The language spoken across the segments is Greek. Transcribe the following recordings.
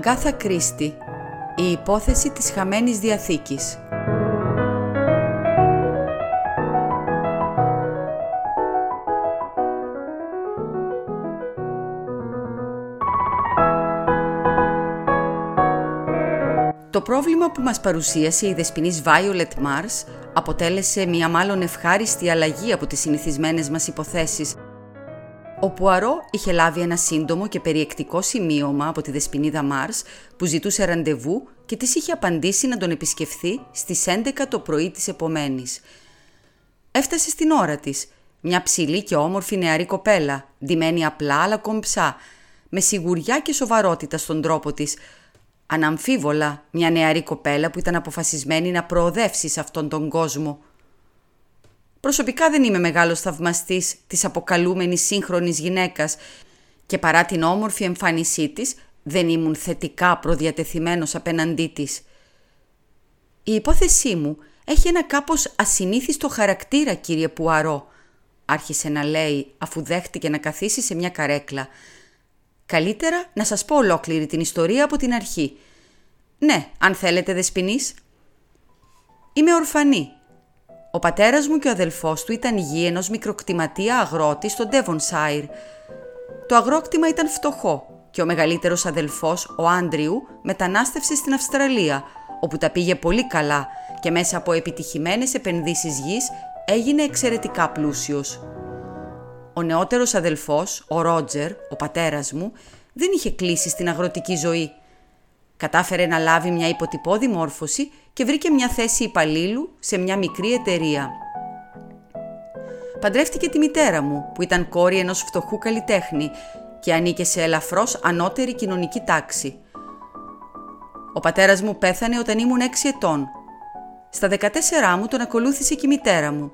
Αγκάθα Κρίστη Η υπόθεση της χαμένης Διαθήκης. Το πρόβλημα που μας παρουσίασε η δεσποινής Violet Mars αποτέλεσε μια μάλλον ευχάριστη αλλαγή από τις συνηθισμένες μας υποθέσεις ο Πουαρό είχε λάβει ένα σύντομο και περιεκτικό σημείωμα από τη δεσποινίδα Μάρς που ζητούσε ραντεβού και της είχε απαντήσει να τον επισκεφθεί στις 11 το πρωί της επομένης. Έφτασε στην ώρα της, μια ψηλή και όμορφη νεαρή κοπέλα, ντυμένη απλά αλλά κομψά, με σιγουριά και σοβαρότητα στον τρόπο της. Αναμφίβολα μια νεαρή κοπέλα που ήταν αποφασισμένη να προοδεύσει σε αυτόν τον κόσμο – Προσωπικά δεν είμαι μεγάλος θαυμαστής της αποκαλούμενης σύγχρονης γυναίκας και παρά την όμορφη εμφάνισή της δεν ήμουν θετικά προδιατεθειμένος απέναντί της. Η υπόθεσή μου έχει ένα κάπως ασυνήθιστο χαρακτήρα κύριε Πουαρό, άρχισε να λέει αφού δέχτηκε να καθίσει σε μια καρέκλα. Καλύτερα να σας πω ολόκληρη την ιστορία από την αρχή. Ναι, αν θέλετε δεσποινής. Είμαι ορφανή ο πατέρας μου και ο αδελφός του ήταν γη ενός μικροκτηματία αγρότη στο Devonshire. Το αγρόκτημα ήταν φτωχό και ο μεγαλύτερος αδελφός, ο Άντριου, μετανάστευσε στην Αυστραλία, όπου τα πήγε πολύ καλά και μέσα από επιτυχημένες επενδύσεις γης έγινε εξαιρετικά πλούσιος. Ο νεότερος αδελφός, ο Ρότζερ, ο πατέρας μου, δεν είχε κλείσει στην αγροτική ζωή. Κατάφερε να λάβει μια υποτυπώδη μόρφωση και βρήκε μια θέση υπαλλήλου σε μια μικρή εταιρεία. Παντρεύτηκε τη μητέρα μου, που ήταν κόρη ενός φτωχού καλλιτέχνη και ανήκε σε ελαφρώς ανώτερη κοινωνική τάξη. Ο πατέρας μου πέθανε όταν ήμουν 6 ετών. Στα 14 μου τον ακολούθησε και η μητέρα μου.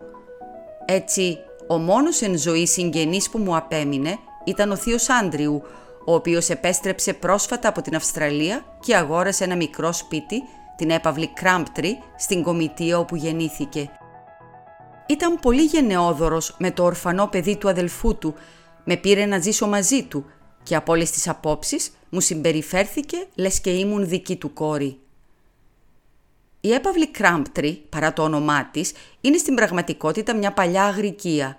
Έτσι, ο μόνος εν ζωή συγγενής που μου απέμεινε ήταν ο θείος Άντριου, ο οποίος επέστρεψε πρόσφατα από την Αυστραλία και αγόρασε ένα μικρό σπίτι την έπαυλη Κράμπτρι, στην κομιτεία όπου γεννήθηκε. Ήταν πολύ γενναιόδωρος με το ορφανό παιδί του αδελφού του, με πήρε να ζήσω μαζί του και από όλες τις απόψεις μου συμπεριφέρθηκε λες και ήμουν δική του κόρη. Η έπαυλη Κράμπτρι, παρά το όνομά της, είναι στην πραγματικότητα μια παλιά αγρικία.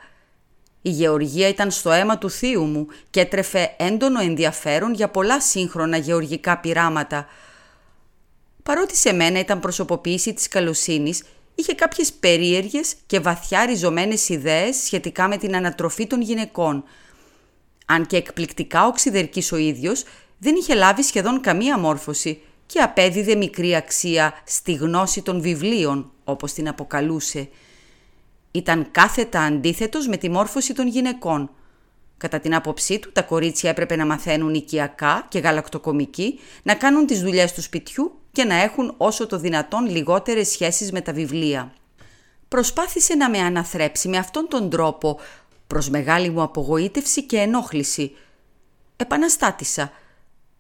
Η γεωργία ήταν στο αίμα του θείου μου και έτρεφε έντονο ενδιαφέρον για πολλά σύγχρονα γεωργικά πειράματα – παρότι σε μένα ήταν προσωποποίηση της καλοσύνης, είχε κάποιες περίεργες και βαθιά ριζωμένες ιδέες σχετικά με την ανατροφή των γυναικών. Αν και εκπληκτικά οξυδερκής ο ίδιος, δεν είχε λάβει σχεδόν καμία μόρφωση και απέδιδε μικρή αξία στη γνώση των βιβλίων, όπως την αποκαλούσε. Ήταν κάθετα αντίθετος με τη μόρφωση των γυναικών. Κατά την άποψή του, τα κορίτσια έπρεπε να μαθαίνουν οικιακά και γαλακτοκομική, να κάνουν τις δουλειές του σπιτιού και να έχουν όσο το δυνατόν λιγότερες σχέσεις με τα βιβλία. Προσπάθησε να με αναθρέψει με αυτόν τον τρόπο, προς μεγάλη μου απογοήτευση και ενόχληση. Επαναστάτησα.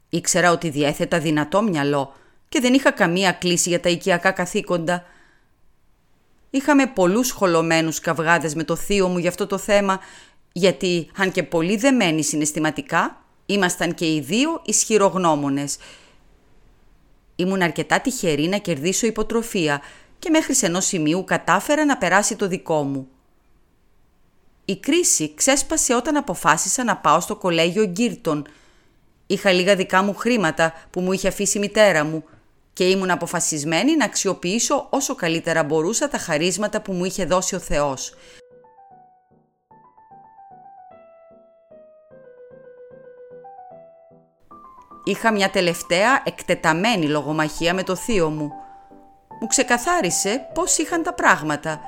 Ήξερα ότι διέθετα δυνατό μυαλό και δεν είχα καμία κλίση για τα οικιακά καθήκοντα. Είχαμε πολλούς χολωμένους καυγάδες με το θείο μου για αυτό το θέμα, γιατί αν και πολύ δεμένοι συναισθηματικά, ήμασταν και οι δύο ισχυρογνώμονες – Ήμουν αρκετά τυχερή να κερδίσω υποτροφία και μέχρι σε ενός σημείου κατάφερα να περάσει το δικό μου. Η κρίση ξέσπασε όταν αποφάσισα να πάω στο κολέγιο Γκίρτον. Είχα λίγα δικά μου χρήματα που μου είχε αφήσει η μητέρα μου και ήμουν αποφασισμένη να αξιοποιήσω όσο καλύτερα μπορούσα τα χαρίσματα που μου είχε δώσει ο Θεός. Είχα μια τελευταία εκτεταμένη λογομαχία με το θείο μου. Μου ξεκαθάρισε πώς είχαν τα πράγματα.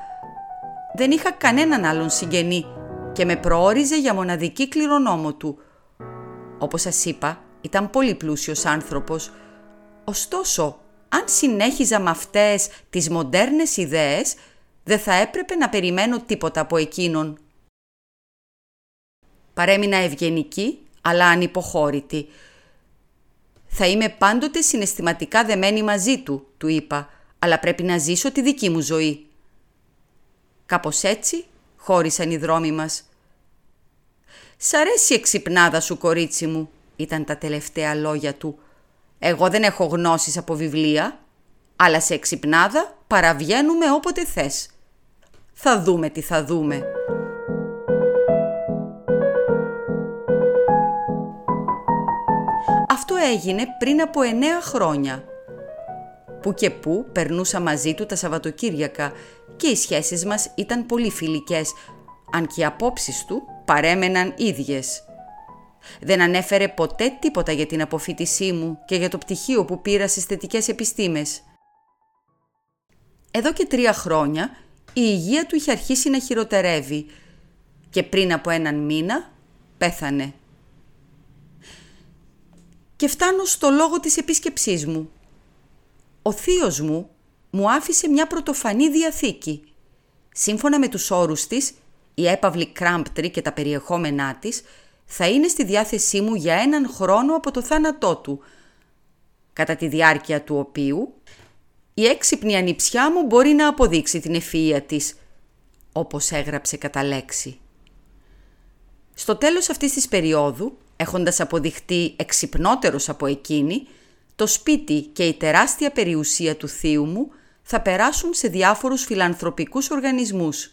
Δεν είχα κανέναν άλλον συγγενή και με προόριζε για μοναδική κληρονόμο του. Όπως σας είπα, ήταν πολύ πλούσιος άνθρωπος. Ωστόσο, αν συνέχιζα με αυτές τις μοντέρνες ιδέες, δεν θα έπρεπε να περιμένω τίποτα από εκείνον. Παρέμεινα ευγενική, αλλά ανυποχώρητη. «Θα είμαι πάντοτε συναισθηματικά δεμένη μαζί του», του είπα, «αλλά πρέπει να ζήσω τη δική μου ζωή». Κάπως έτσι χώρισαν οι δρόμοι μας. «Σ' αρέσει η εξυπνάδα σου, κορίτσι μου», ήταν τα τελευταία λόγια του. Εγώ δεν έχω γνώσεις από βιβλία, αλλά σε εξυπνάδα παραβγαίνουμε όποτε θες. Θα δούμε τι θα δούμε. Αυτό έγινε πριν από εννέα χρόνια. Που και που περνούσα μαζί του τα Σαββατοκύριακα και οι σχέσεις μας ήταν πολύ φιλικές, αν και οι απόψεις του παρέμεναν ίδιες. Δεν ανέφερε ποτέ τίποτα για την αποφύτισή μου και για το πτυχίο που πήρα στις θετικές επιστήμες. Εδώ και τρία χρόνια η υγεία του είχε αρχίσει να χειροτερεύει και πριν από έναν μήνα πέθανε. Και φτάνω στο λόγο της επίσκεψής μου. Ο θείος μου μου άφησε μια πρωτοφανή διαθήκη. Σύμφωνα με τους όρους της, η έπαυλη κράμπτρη και τα περιεχόμενά της θα είναι στη διάθεσή μου για έναν χρόνο από το θάνατό του, κατά τη διάρκεια του οποίου η έξυπνη ανιψιά μου μπορεί να αποδείξει την ευφυΐα της, όπως έγραψε κατά λέξη. Στο τέλος αυτής της περίοδου, έχοντας αποδειχτεί εξυπνότερος από εκείνη, το σπίτι και η τεράστια περιουσία του θείου μου θα περάσουν σε διάφορους φιλανθρωπικούς οργανισμούς.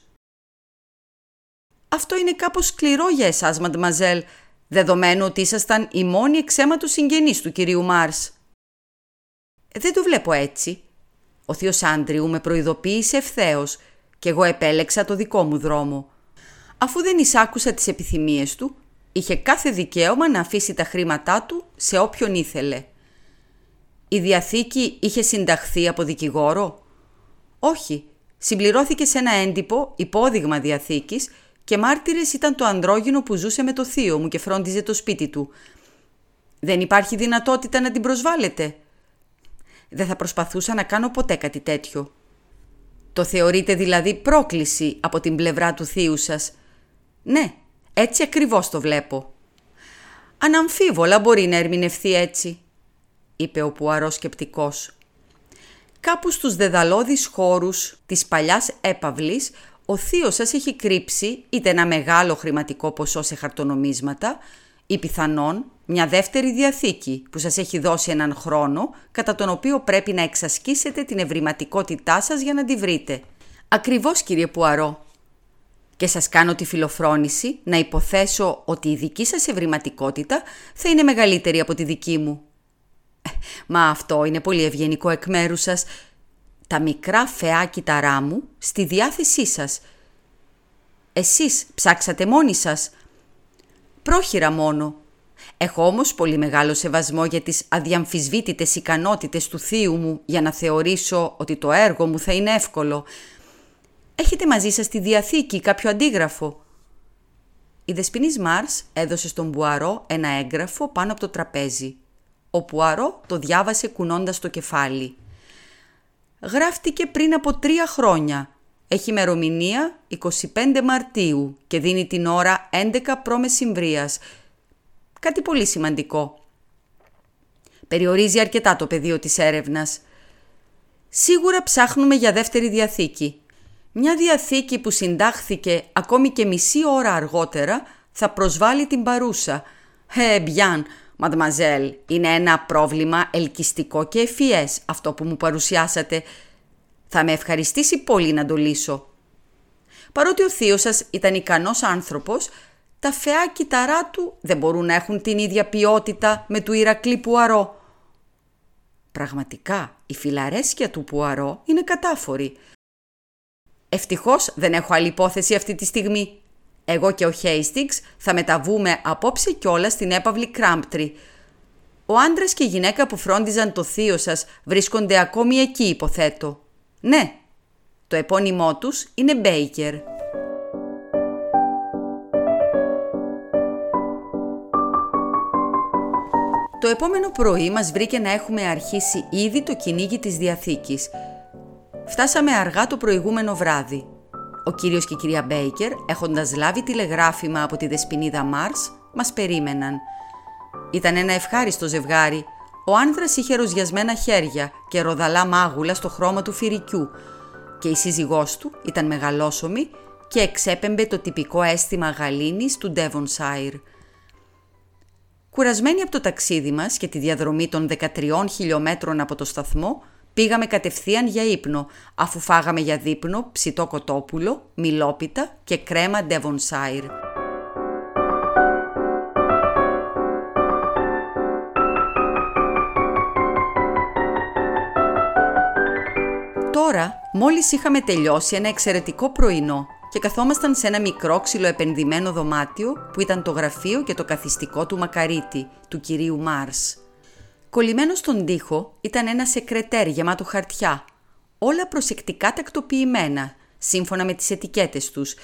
Αυτό είναι κάπως σκληρό για εσάς, μαντμαζέλ, δεδομένου ότι ήσασταν η μόνη εξαίματος συγγενής του κυρίου Μάρς. Δεν το βλέπω έτσι. Ο θείος Άντριου με προειδοποίησε ευθέως και εγώ επέλεξα το δικό μου δρόμο. Αφού δεν εισάκουσα τις επιθυμίες του, είχε κάθε δικαίωμα να αφήσει τα χρήματά του σε όποιον ήθελε. Η Διαθήκη είχε συνταχθεί από δικηγόρο; Όχι, συμπληρώθηκε σε ένα έντυπο υπόδειγμα Διαθήκης και μάρτυρες ήταν το ανδρόγυνο που ζούσε με το θείο μου και φρόντιζε το σπίτι του. Δεν υπάρχει δυνατότητα να την προσβάλλετε. Δεν θα προσπαθούσα να κάνω ποτέ κάτι τέτοιο. Το θεωρείτε δηλαδή πρόκληση από την πλευρά του θείου σας; Ναι, έτσι ακριβώς το βλέπω. Αναμφίβολα μπορεί να ερμηνευθεί έτσι, είπε ο Πουαρός σκεπτικός. Κάπου στους δεδαλώδεις χώρους της παλιάς έπαυλης ο θείος σας έχει κρύψει είτε ένα μεγάλο χρηματικό ποσό σε χαρτονομίσματα ή πιθανόν μια δεύτερη διαθήκη που σας έχει δώσει έναν χρόνο κατά τον οποίο πρέπει να εξασκήσετε την ευρηματικότητά σας για να τη βρείτε. Ακριβώς κύριε Πουαρό. Και σας κάνω τη φιλοφρόνηση να υποθέσω ότι η δική σας ευρηματικότητα θα είναι μεγαλύτερη από τη δική μου. Ε, μα αυτό είναι πολύ ευγενικό εκ μέρους σας τα μικρά φαιά κύτταρά μου στη διάθεσή σας. Εσείς ψάξατε μόνοι σας. Πρόχειρα μόνο. Έχω όμως πολύ μεγάλο σεβασμό για τις αδιαμφισβήτητες ικανότητες του θείου μου για να θεωρήσω ότι το έργο μου θα είναι εύκολο. Έχετε μαζί σας τη Διαθήκη κάποιο αντίγραφο; Η Δεσποινής Μάρς έδωσε στον Πουαρό ένα έγγραφο πάνω από το τραπέζι. Ο Πουαρό το διάβασε κουνώντας το κεφάλι γράφτηκε πριν από τρία χρόνια. Έχει ημερομηνία 25 Μαρτίου και δίνει την ώρα 11 π.Μ. Κάτι πολύ σημαντικό. Περιορίζει αρκετά το πεδίο της έρευνας. Σίγουρα ψάχνουμε για δεύτερη διαθήκη. Μια διαθήκη που συντάχθηκε ακόμη και μισή ώρα αργότερα θα προσβάλλει την παρούσα. Ε, Μπιάν, Μαδμαζέλ, είναι ένα πρόβλημα ελκυστικό και ευφυές αυτό που μου παρουσιάσατε. Θα με ευχαριστήσει πολύ να το λύσω. Παρότι ο θείος σας ήταν ικανός άνθρωπος, τα φαιά κυταρά του δεν μπορούν να έχουν την ίδια ποιότητα με του Ηρακλή Πουαρό. Πραγματικά, η φιλαρέσκεια του Πουαρό είναι κατάφορη. Ευτυχώς δεν έχω άλλη υπόθεση αυτή τη στιγμή, εγώ και ο Χέιστιγκς θα μεταβούμε απόψε κιόλα στην έπαυλη Κράμπτρι. Ο άντρας και η γυναίκα που φρόντιζαν το θείο σας βρίσκονται ακόμη εκεί υποθέτω. Ναι, το επώνυμό τους είναι Μπέικερ. Το επόμενο πρωί μας βρήκε να έχουμε αρχίσει ήδη το κυνήγι της Διαθήκης. Φτάσαμε αργά το προηγούμενο βράδυ. Ο κύριος και η κυρία Μπέικερ, έχοντας λάβει τηλεγράφημα από τη δεσποινίδα Μάρς, μας περίμεναν. Ήταν ένα ευχάριστο ζευγάρι. Ο άνδρας είχε ροζιασμένα χέρια και ροδαλά μάγουλα στο χρώμα του φυρικιού και η σύζυγός του ήταν μεγαλόσωμη και εξέπεμπε το τυπικό αίσθημα γαλήνης του Devonshire. Κουρασμένοι από το ταξίδι μας και τη διαδρομή των 13 χιλιόμετρων από το σταθμό, πήγαμε κατευθείαν για ύπνο, αφού φάγαμε για δείπνο ψητό κοτόπουλο, μιλόπιτα και κρέμα Devonshire. Τώρα, μόλις είχαμε τελειώσει ένα εξαιρετικό πρωινό και καθόμασταν σε ένα μικρό ξυλοεπενδυμένο δωμάτιο που ήταν το γραφείο και το καθιστικό του Μακαρίτη, του κυρίου Μάρς. Κολλημένο στον τοίχο ήταν ένα σεκρετέρ γεμάτο χαρτιά, όλα προσεκτικά τακτοποιημένα, σύμφωνα με τις ετικέτες τους,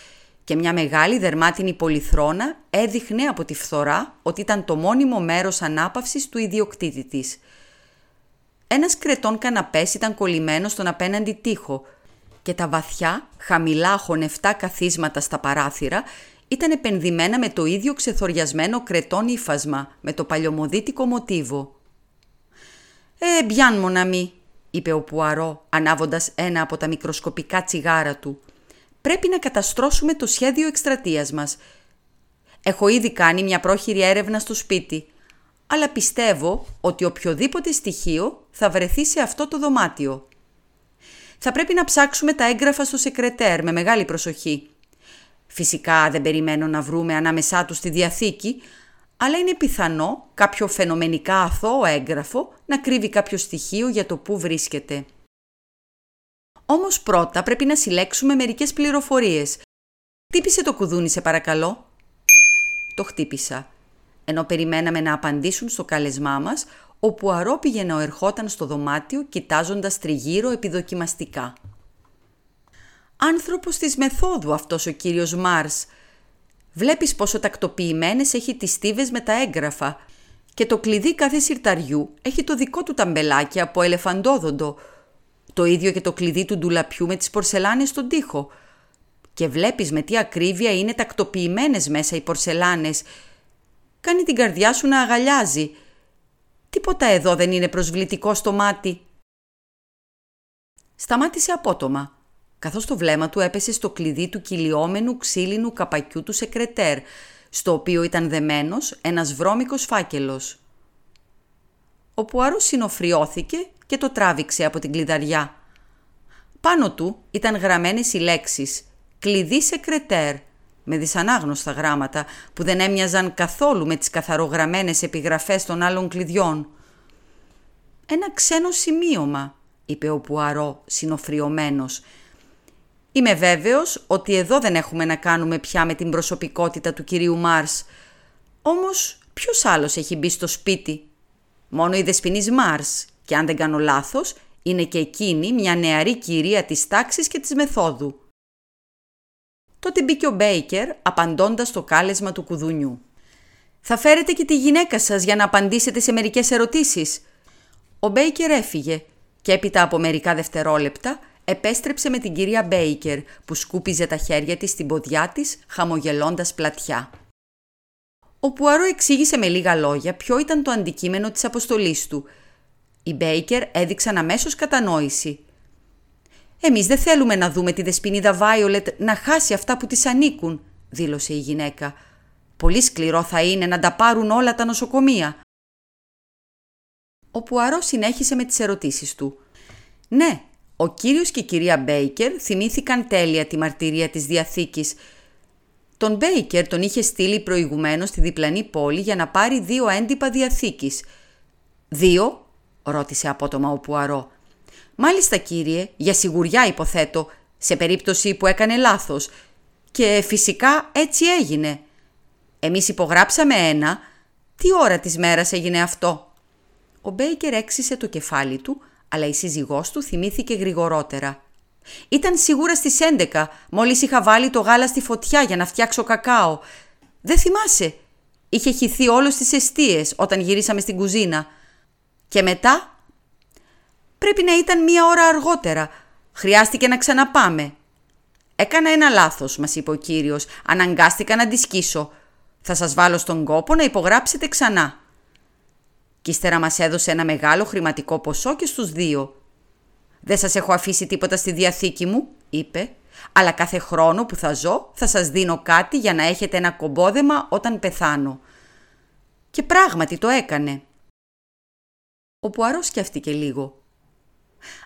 και μια μεγάλη δερμάτινη πολυθρόνα έδειχνε από τη φθορά ότι ήταν το μόνιμο μέρος ανάπαυσης του ιδιοκτήτη της. Ένας κρετών καναπές ήταν κολλημένο στον απέναντι τοίχο και τα βαθιά, χαμηλά χωνευτά καθίσματα στα παράθυρα ήταν επενδυμένα με το ίδιο ξεθοριασμένο κρετών ύφασμα, με το παλιωμοδίτικο μοτίβο. «Ε, μπιάν μοναμή», είπε ο Πουαρό, ανάβοντας ένα από τα μικροσκοπικά τσιγάρα του. «Πρέπει να καταστρώσουμε το σχέδιο εκστρατείας μας. Έχω ήδη κάνει μια πρόχειρη έρευνα στο σπίτι, αλλά πιστεύω ότι οποιοδήποτε στοιχείο θα βρεθεί σε αυτό το δωμάτιο. Θα πρέπει να ψάξουμε τα έγγραφα στο σεκρετέρ με μεγάλη προσοχή. Φυσικά δεν περιμένω να βρούμε ανάμεσά τους τη Διαθήκη, αλλά είναι πιθανό κάποιο φαινομενικά αθώο έγγραφο να κρύβει κάποιο στοιχείο για το πού βρίσκεται. Όμως πρώτα πρέπει να συλλέξουμε μερικές πληροφορίες. Χτύπησε το κουδούνι σε παρακαλώ. Το χτύπησα. Ενώ περιμέναμε να απαντήσουν στο κάλεσμά μας, ο Πουαρό πήγαινε ο ερχόταν στο δωμάτιο κοιτάζοντας τριγύρω επιδοκιμαστικά. «Άνθρωπος της μεθόδου αυτός ο κύριος Μάρς», Βλέπεις πόσο τακτοποιημένες έχει τις στίβες με τα έγγραφα και το κλειδί κάθε συρταριού έχει το δικό του ταμπελάκι από ελεφαντόδοντο. Το ίδιο και το κλειδί του ντουλαπιού με τις πορσελάνες στον τοίχο. Και βλέπεις με τι ακρίβεια είναι τακτοποιημένες μέσα οι πορσελάνες. Κάνει την καρδιά σου να αγαλιάζει. Τίποτα εδώ δεν είναι προσβλητικό στο μάτι. Σταμάτησε απότομα καθώς το βλέμμα του έπεσε στο κλειδί του κυλιόμενου ξύλινου καπακιού του σεκρετέρ, στο οποίο ήταν δεμένος ένας βρώμικος φάκελος. Ο Πουάρο συνοφριώθηκε και το τράβηξε από την κλειδαριά. Πάνω του ήταν γραμμένες οι λέξεις «κλειδί σεκρετέρ» με δυσανάγνωστα γράμματα που δεν έμοιαζαν καθόλου με τις καθαρογραμμένες επιγραφές των άλλων κλειδιών. «Ένα ξένο σημείωμα», είπε ο Πουαρό συνοφριωμένος Είμαι βέβαιος ότι εδώ δεν έχουμε να κάνουμε πια με την προσωπικότητα του κυρίου Μάρς. Όμως ποιος άλλος έχει μπει στο σπίτι; Μόνο η δεσποινής Μάρς και αν δεν κάνω λάθος είναι και εκείνη μια νεαρή κυρία της τάξης και της μεθόδου. Τότε μπήκε ο Μπέικερ απαντώντας το κάλεσμα του κουδουνιού. «Θα φέρετε και τη γυναίκα σας για να απαντήσετε σε μερικές ερωτήσεις». Ο Μπέικερ έφυγε και έπειτα από μερικά δευτερόλεπτα επέστρεψε με την κυρία Μπέικερ που σκούπιζε τα χέρια της στην ποδιά της χαμογελώντας πλατιά. Ο Πουαρό εξήγησε με λίγα λόγια ποιο ήταν το αντικείμενο της αποστολής του. Οι Μπέικερ έδειξαν αμέσως κατανόηση. «Εμείς δεν θέλουμε να δούμε τη δεσποινίδα Βάιολετ να χάσει αυτά που της ανήκουν», δήλωσε η γυναίκα. «Πολύ σκληρό θα είναι να τα πάρουν όλα τα νοσοκομεία». Ο Πουαρό συνέχισε με τις ερωτήσεις του. «Ναι, ο κύριος και η κυρία Μπέικερ θυμήθηκαν τέλεια τη μαρτυρία της Διαθήκης. Τον Μπέικερ τον είχε στείλει προηγουμένως στη διπλανή πόλη για να πάρει δύο έντυπα Διαθήκης. «Δύο» ρώτησε απότομα ο Πουαρό. «Μάλιστα κύριε, για σιγουριά υποθέτω, σε περίπτωση που έκανε λάθος. Και φυσικά έτσι έγινε. Εμείς υπογράψαμε ένα. Τι ώρα της μέρας έγινε αυτό» Ο Μπέικερ έξισε το κεφάλι του, αλλά η σύζυγός του θυμήθηκε γρηγορότερα. Ήταν σίγουρα στις 11, μόλις είχα βάλει το γάλα στη φωτιά για να φτιάξω κακάο. Δεν θυμάσαι. Είχε χυθεί όλος στις εστίες όταν γυρίσαμε στην κουζίνα. Και μετά... Πρέπει να ήταν μία ώρα αργότερα. Χρειάστηκε να ξαναπάμε. Έκανα ένα λάθος, μας είπε ο κύριος. Αναγκάστηκα να αντισκήσω. Θα σας βάλω στον κόπο να υπογράψετε ξανά. Κι ύστερα μας έδωσε ένα μεγάλο χρηματικό ποσό και στους δύο. «Δεν σας έχω αφήσει τίποτα στη διαθήκη μου», είπε, «αλλά κάθε χρόνο που θα ζω θα σας δίνω κάτι για να έχετε ένα κομπόδεμα όταν πεθάνω». Και πράγματι το έκανε. Ο Πουαρό σκέφτηκε λίγο.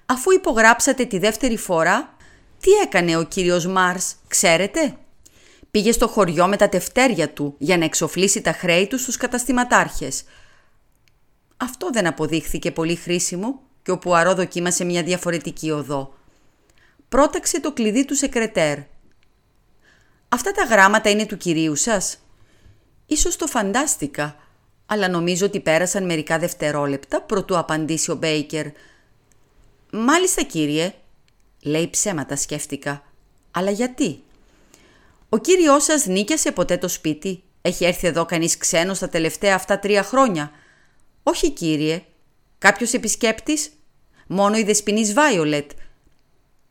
Αφού υπογράψατε τη δεύτερη φορά, τι έκανε ο κύριος Μάρς, ξέρετε; Πήγε στο χωριό με τα τευτέρια του για να εξοφλήσει τα χρέη του στους καταστηματάρχες. Αυτό δεν αποδείχθηκε πολύ χρήσιμο και ο Πουαρό δοκίμασε μια διαφορετική οδό. Πρόταξε το κλειδί του σεκρετέρ. «Αυτά τα γράμματα είναι του κυρίου σας» Ίσως το φαντάστηκα, αλλά νομίζω ότι πέρασαν μερικά δευτερόλεπτα προτού απαντήσει ο Μπέικερ. «Μάλιστα κύριε», λέει ψέματα σκέφτηκα. «Αλλά γιατί» Ο κύριός σας νίκιασε ποτέ το σπίτι. Έχει έρθει εδώ κανείς ξένος τα τελευταία αυτά τρία χρόνια. Όχι κύριε. Κάποιος επισκέπτης; Μόνο η δεσποινής Βάιολετ.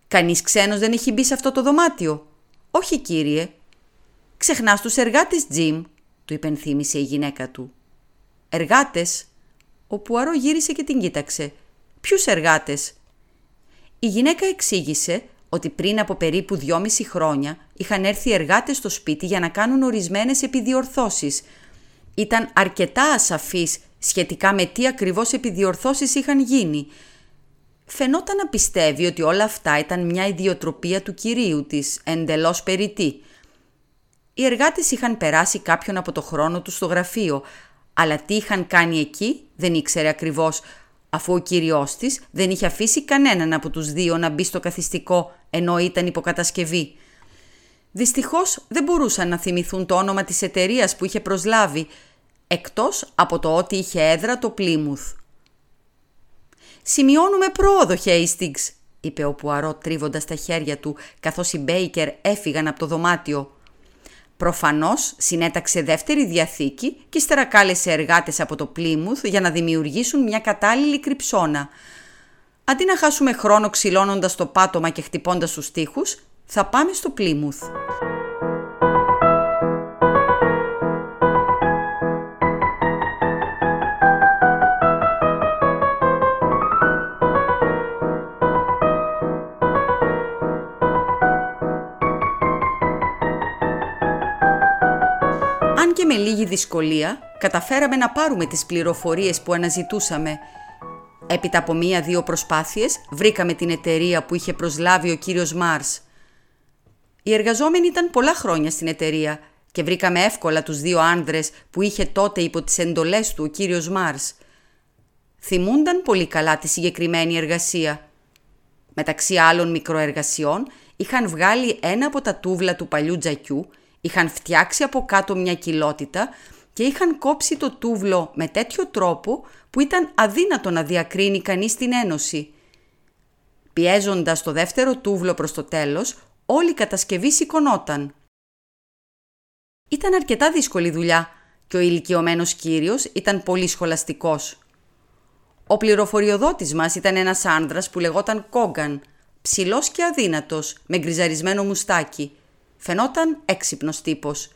Κανείς ξένος δεν έχει μπει σε αυτό το δωμάτιο; Όχι κύριε. Ξεχνάς τους εργάτες Τζιμ του υπενθύμησε η γυναίκα του. «Εργάτες» Ο Πουαρό γύρισε και την κοίταξε. «Ποιους εργάτες» Η γυναίκα εξήγησε ότι πριν από περίπου δυόμιση χρόνια είχαν έρθει εργάτες στο σπίτι για να κάνουν ορισμένες επιδιορθώσεις. Ήταν αρκετά ασαφής σχετικά με τι ακριβώς επιδιορθώσεις είχαν γίνει. Φαινόταν να πιστεύει ότι όλα αυτά ήταν μια ιδιοτροπία του κυρίου της, εντελώς περιττή. Οι εργάτες είχαν περάσει κάποιον από το χρόνο τους στο γραφείο, αλλά τι είχαν κάνει εκεί δεν ήξερε ακριβώς, αφού ο κύριός της δεν είχε αφήσει κανέναν από τους δύο να μπει στο καθιστικό ενώ ήταν υποκατασκευή. Δυστυχώς δεν μπορούσαν να θυμηθούν το όνομα της εταιρείας που είχε προσλάβει, εκτός από το ότι είχε έδρα το Πλήμουθ. «Σημειώνουμε πρόοδο, Χέιστιγκς», είπε ο Πουαρό τρίβοντας τα χέρια του, καθώς οι Μπέικερ έφυγαν από το δωμάτιο. Προφανώς συνέταξε δεύτερη διαθήκη και ύστερα κάλεσε εργάτες από το Πλήμουθ για να δημιουργήσουν μια κατάλληλη κρυψώνα. Αντί να χάσουμε χρόνο ξυλώνοντας το πάτωμα και χτυπώντας τους τοίχους, θα πάμε στο Πλήμουθ. Και με λίγη δυσκολία καταφέραμε να πάρουμε τις πληροφορίες που αναζητούσαμε. Έπειτα από μία-δύο προσπάθειες βρήκαμε την εταιρεία που είχε προσλάβει ο κύριος Μάρς. Οι εργαζόμενοι ήταν πολλά χρόνια στην εταιρεία και βρήκαμε εύκολα τους δύο άνδρες που είχε τότε υπό τις εντολές του ο κύριος Μάρς. Θυμούνταν πολύ καλά τη συγκεκριμένη εργασία. Μεταξύ άλλων μικροεργασιών είχαν βγάλει ένα από τα τούβλα του παλιού τζακιού Είχαν φτιάξει από κάτω μια κοιλότητα και είχαν κόψει το τούβλο με τέτοιο τρόπο που ήταν αδύνατο να διακρίνει κανείς την ένωση. Πιέζοντας το δεύτερο τούβλο προς το τέλος, όλη η κατασκευή σηκωνόταν. Ήταν αρκετά δύσκολη δουλειά και ο ηλικιωμένος κύριος ήταν πολύ σχολαστικός. Ο πληροφοριοδότης μας ήταν ένας άνδρας που λεγόταν Κόγκαν, ψηλός και αδύνατος, με γκριζαρισμένο μουστάκι Φαινόταν έξυπνος τύπος.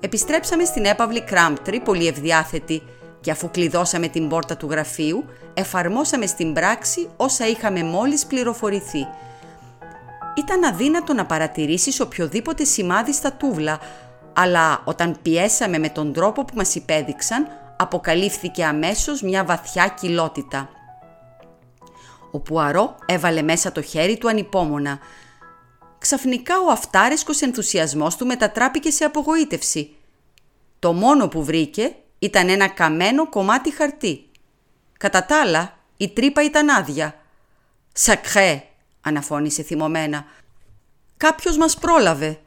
Επιστρέψαμε στην έπαυλη Κράμπτρι πολύ ευδιάθετη και αφού κλειδώσαμε την πόρτα του γραφείου, εφαρμόσαμε στην πράξη όσα είχαμε μόλις πληροφορηθεί – ήταν αδύνατο να παρατηρήσεις οποιοδήποτε σημάδι στα τούβλα, αλλά όταν πιέσαμε με τον τρόπο που μας υπέδειξαν, αποκαλύφθηκε αμέσως μια βαθιά κοιλότητα. Ο Πουαρό έβαλε μέσα το χέρι του ανυπόμονα. Ξαφνικά ο αυτάρεσκος ενθουσιασμός του μετατράπηκε σε απογοήτευση. Το μόνο που βρήκε ήταν ένα καμένο κομμάτι χαρτί. Κατά τα άλλα, η τρύπα ήταν άδεια. «Σακρέ», αναφώνησε θυμωμένα. «Κάποιος μας πρόλαβε».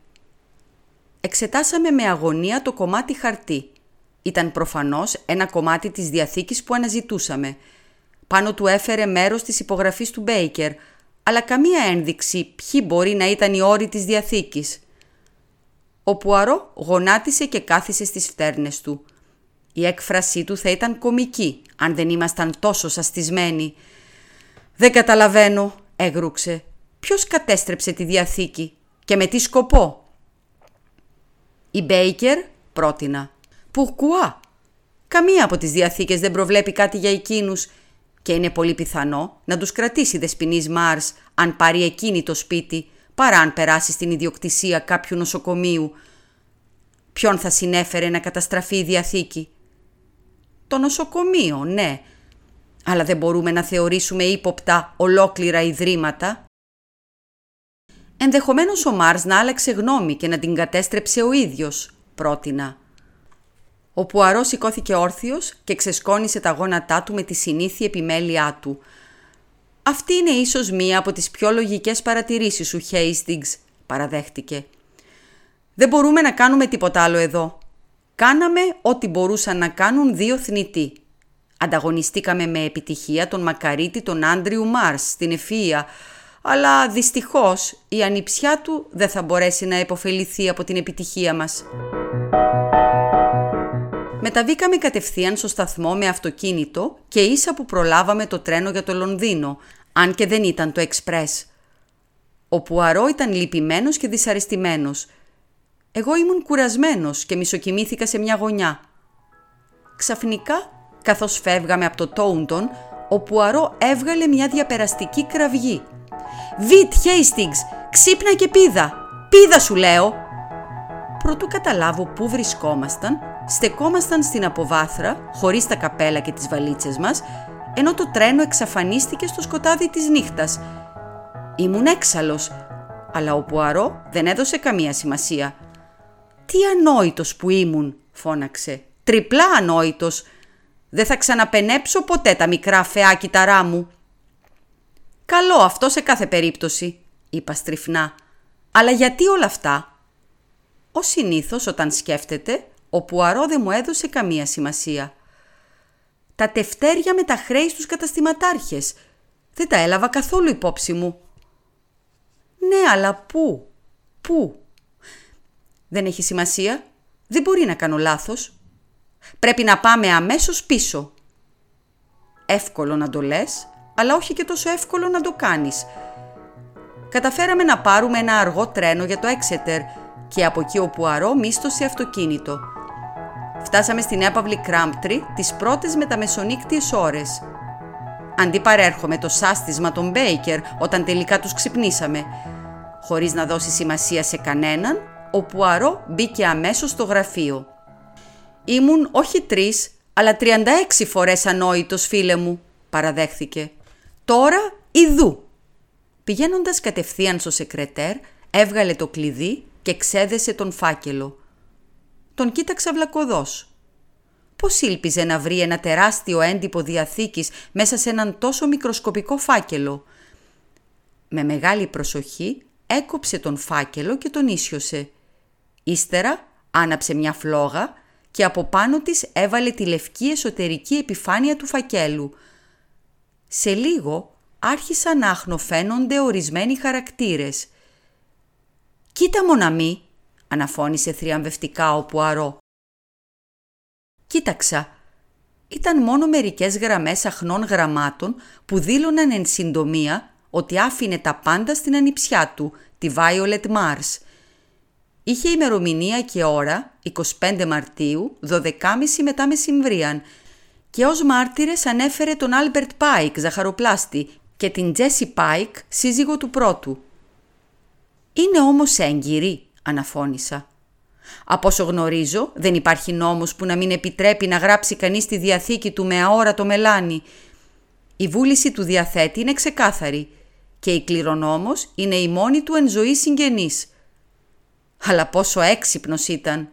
Εξετάσαμε με αγωνία το κομμάτι χαρτί. Ήταν προφανώς ένα κομμάτι της διαθήκης που αναζητούσαμε. Πάνω του έφερε μέρος της υπογραφής του Μπέικερ, αλλά καμία ένδειξη ποιοι μπορεί να ήταν οι όροι της διαθήκης. Ο Πουαρό γονάτισε και κάθισε στις φτέρνες του. Η έκφρασή του θα ήταν κομική, αν δεν ήμασταν τόσο σαστισμένοι. «Δεν καταλαβαίνω», έγρουξε. Ποιος κατέστρεψε τη Διαθήκη και με τι σκοπό; Η Μπέικερ πρότεινα. Pourquoi? Καμία από τις διαθήκες δεν προβλέπει κάτι για εκείνους και είναι πολύ πιθανό να τους κρατήσει η δεσποινής Μάρς αν πάρει εκείνη το σπίτι παρά αν περάσει στην ιδιοκτησία κάποιου νοσοκομείου. Ποιον θα συνέφερε να καταστραφεί η διαθήκη; Το νοσοκομείο, ναι, αλλά δεν μπορούμε να θεωρήσουμε ύποπτα ολόκληρα ιδρύματα. Ενδεχομένως ο Μάρς να άλλαξε γνώμη και να την κατέστρεψε ο ίδιος, πρότεινα. Ο Πουαρό σηκώθηκε όρθιος και ξεσκόνησε τα γόνατά του με τη συνήθεια επιμέλειά του. «Αυτή είναι ίσως μία από τις πιο λογικές παρατηρήσεις σου, Χέιστιγκς», παραδέχτηκε. «Δεν μπορούμε να κάνουμε τίποτα άλλο εδώ. Κάναμε ό,τι μπορούσαν να κάνουν δύο θνητοί. Ανταγωνιστήκαμε με επιτυχία τον μακαρίτη τον Άντριου Μάρς στην Εφία, αλλά δυστυχώς η ανιψιά του δεν θα μπορέσει να επωφεληθεί από την επιτυχία μας. Μεταβήκαμε κατευθείαν στο σταθμό με αυτοκίνητο και ίσα που προλάβαμε το τρένο για το Λονδίνο, αν και δεν ήταν το εξπρές. Ο Πουαρό ήταν λυπημένος και δυσαρεστημένος. Εγώ ήμουν κουρασμένος και μισοκοιμήθηκα σε μια γωνιά. Ξαφνικά, καθώς φεύγαμε από το Τόουντον, ο Πουαρό έβγαλε μια διαπεραστική κραυγή. «Βιτ, Χέιστιγκς, ξύπνα και πίδα! Πίδα σου λέω!» Προτού καταλάβω πού βρισκόμασταν, στεκόμασταν στην αποβάθρα, χωρίς τα καπέλα και τις βαλίτσες μας, ενώ το τρένο εξαφανίστηκε στο σκοτάδι της νύχτας. Ήμουν έξαλλος, αλλά ο Πουαρό δεν έδωσε καμία σημασία. «Τι ανόητος που ήμουν», φώναξε. «Τριπλά ανόητος. Δεν θα ξαναπενέψω ποτέ τα μικρά φαιά κυταρά μου». «Καλό αυτό σε κάθε περίπτωση», είπα στριφνά. «Αλλά γιατί όλα αυτά» Ο συνήθως όταν σκέφτεται, ο Πουαρό δεν μου έδωσε καμία σημασία. Τα τευτέρια με τα χρέη στους καταστηματάρχες. Δεν τα έλαβα καθόλου υπόψη μου. Ναι, αλλά πού, πού; Δεν έχει σημασία. Δεν μπορεί να κάνω λάθος. Πρέπει να πάμε αμέσως πίσω. Εύκολο να το λες, αλλά όχι και τόσο εύκολο να το κάνεις. Καταφέραμε να πάρουμε ένα αργό τρένο για το Έξετερ και από εκεί ο Πουαρό μίστοσε αυτοκίνητο. Φτάσαμε στην έπαυλη Κράμπτρι τις πρώτες μεταμεσονύκτιες ώρες. Αντί παρέρχομαι το σάστισμα των Μπέικερ όταν τελικά τους ξυπνήσαμε. Χωρίς να δώσει σημασία σε κανέναν, ο Πουαρό μπήκε αμέσως στο γραφείο. «Ήμουν όχι τρεις, αλλά 36 φορές ανόητος, φίλε μου», παραδέχθηκε. «Τώρα ιδού». Πηγαίνοντας κατευθείαν στο σεκρετέρ, έβγαλε το κλειδί και ξέδεσε τον φάκελο. Τον κοίταξα βλακωδός. Πώς ήλπιζε να βρει ένα τεράστιο έντυπο διαθήκης μέσα σε έναν τόσο μικροσκοπικό φάκελο; Με μεγάλη προσοχή έκοψε τον φάκελο και τον ίσιοσε. Ύστερα άναψε μια φλόγα και από πάνω της έβαλε τη λευκή εσωτερική επιφάνεια του φακέλου. Σε λίγο άρχισαν να αχνοφαίνονται ορισμένοι χαρακτήρες – «Κοίτα mon ami», αναφώνησε θριαμβευτικά ο Πουαρό. Κοίταξα. Ήταν μόνο μερικές γραμμές αχνών γραμμάτων που δήλωναν εν συντομία ότι άφηνε τα πάντα στην ανιψιά του, τη Violet Marsh. Είχε ημερομηνία και ώρα 25 Μαρτίου, 12.30 μετά μεσημβρίαν και ως μάρτυρες ανέφερε τον Άλμπερτ Πάικ, ζαχαροπλάστη, και την Τζέσι Πάικ, σύζυγο του πρώτου. «Είναι όμως έγκυρη», αναφώνησα. «Από όσο γνωρίζω, δεν υπάρχει νόμος που να μην επιτρέπει να γράψει κανείς τη διαθήκη του με αόρατο μελάνι. Η βούληση του διαθέτη είναι ξεκάθαρη και η κληρονόμος είναι η μόνη του εν ζωή συγγενής. Αλλά πόσο έξυπνος ήταν.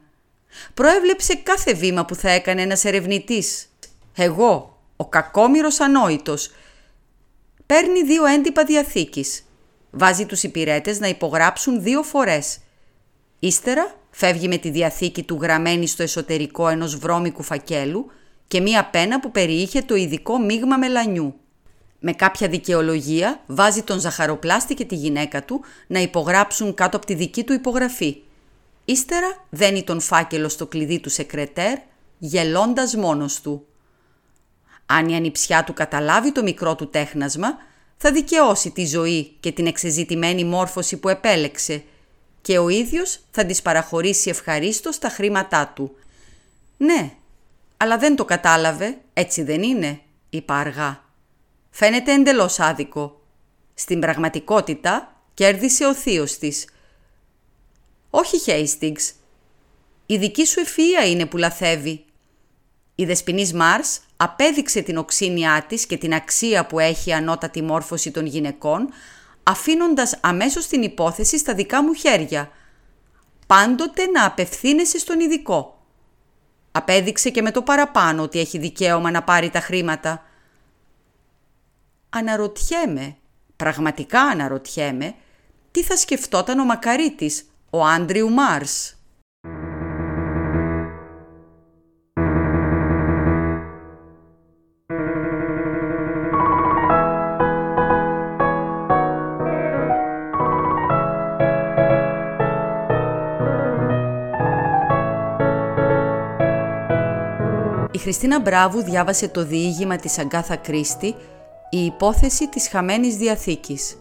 Προέβλεψε κάθε βήμα που θα έκανε ένας ερευνητής. Εγώ, ο κακόμυρος ανόητος. Παίρνει δύο έντυπα διαθήκης. Βάζει τους υπηρέτες να υπογράψουν δύο φορές. Ύστερα φεύγει με τη διαθήκη του γραμμένη στο εσωτερικό ενός βρώμικου φακέλου και μία πένα που περιείχε το ειδικό μείγμα μελανιού. Με κάποια δικαιολογία βάζει τον ζαχαροπλάστη και τη γυναίκα του να υπογράψουν κάτω από τη δική του υπογραφή. Ύστερα δένει τον φάκελο στο κλειδί του σεκρετέρ, γελώντας μόνος του. Αν η ανιψιά του καταλάβει το μικρό του τέχνασμα, θα δικαιώσει τη ζωή και την εξεζητημένη μόρφωση που επέλεξε και ο ίδιος θα της παραχωρήσει ευχαρίστως τα χρήματά του. Ναι, αλλά δεν το κατάλαβε, έτσι δεν είναι, είπα αργά. Φαίνεται εντελώς άδικο. Στην πραγματικότητα κέρδισε ο θείος της. Όχι, Χέιστιγκς. Η δική σου ευφυΐα είναι που λαθεύει. Η δεσποινής Μάρς απέδειξε την οξύνιά της και την αξία που έχει η ανώτατη μόρφωση των γυναικών, αφήνοντας αμέσως την υπόθεση στα δικά μου χέρια. Πάντοτε να απευθύνεσαι στον ειδικό. Απέδειξε και με το παραπάνω ότι έχει δικαίωμα να πάρει τα χρήματα. Αναρωτιέμαι, πραγματικά αναρωτιέμαι, τι θα σκεφτόταν ο μακαρίτης, ο Άντριου Μάρς. Η Χριστίνα Μπράβου διάβασε το διήγημα της Αγκάθα Κρίστη «Η υπόθεση της χαμένης Διαθήκης».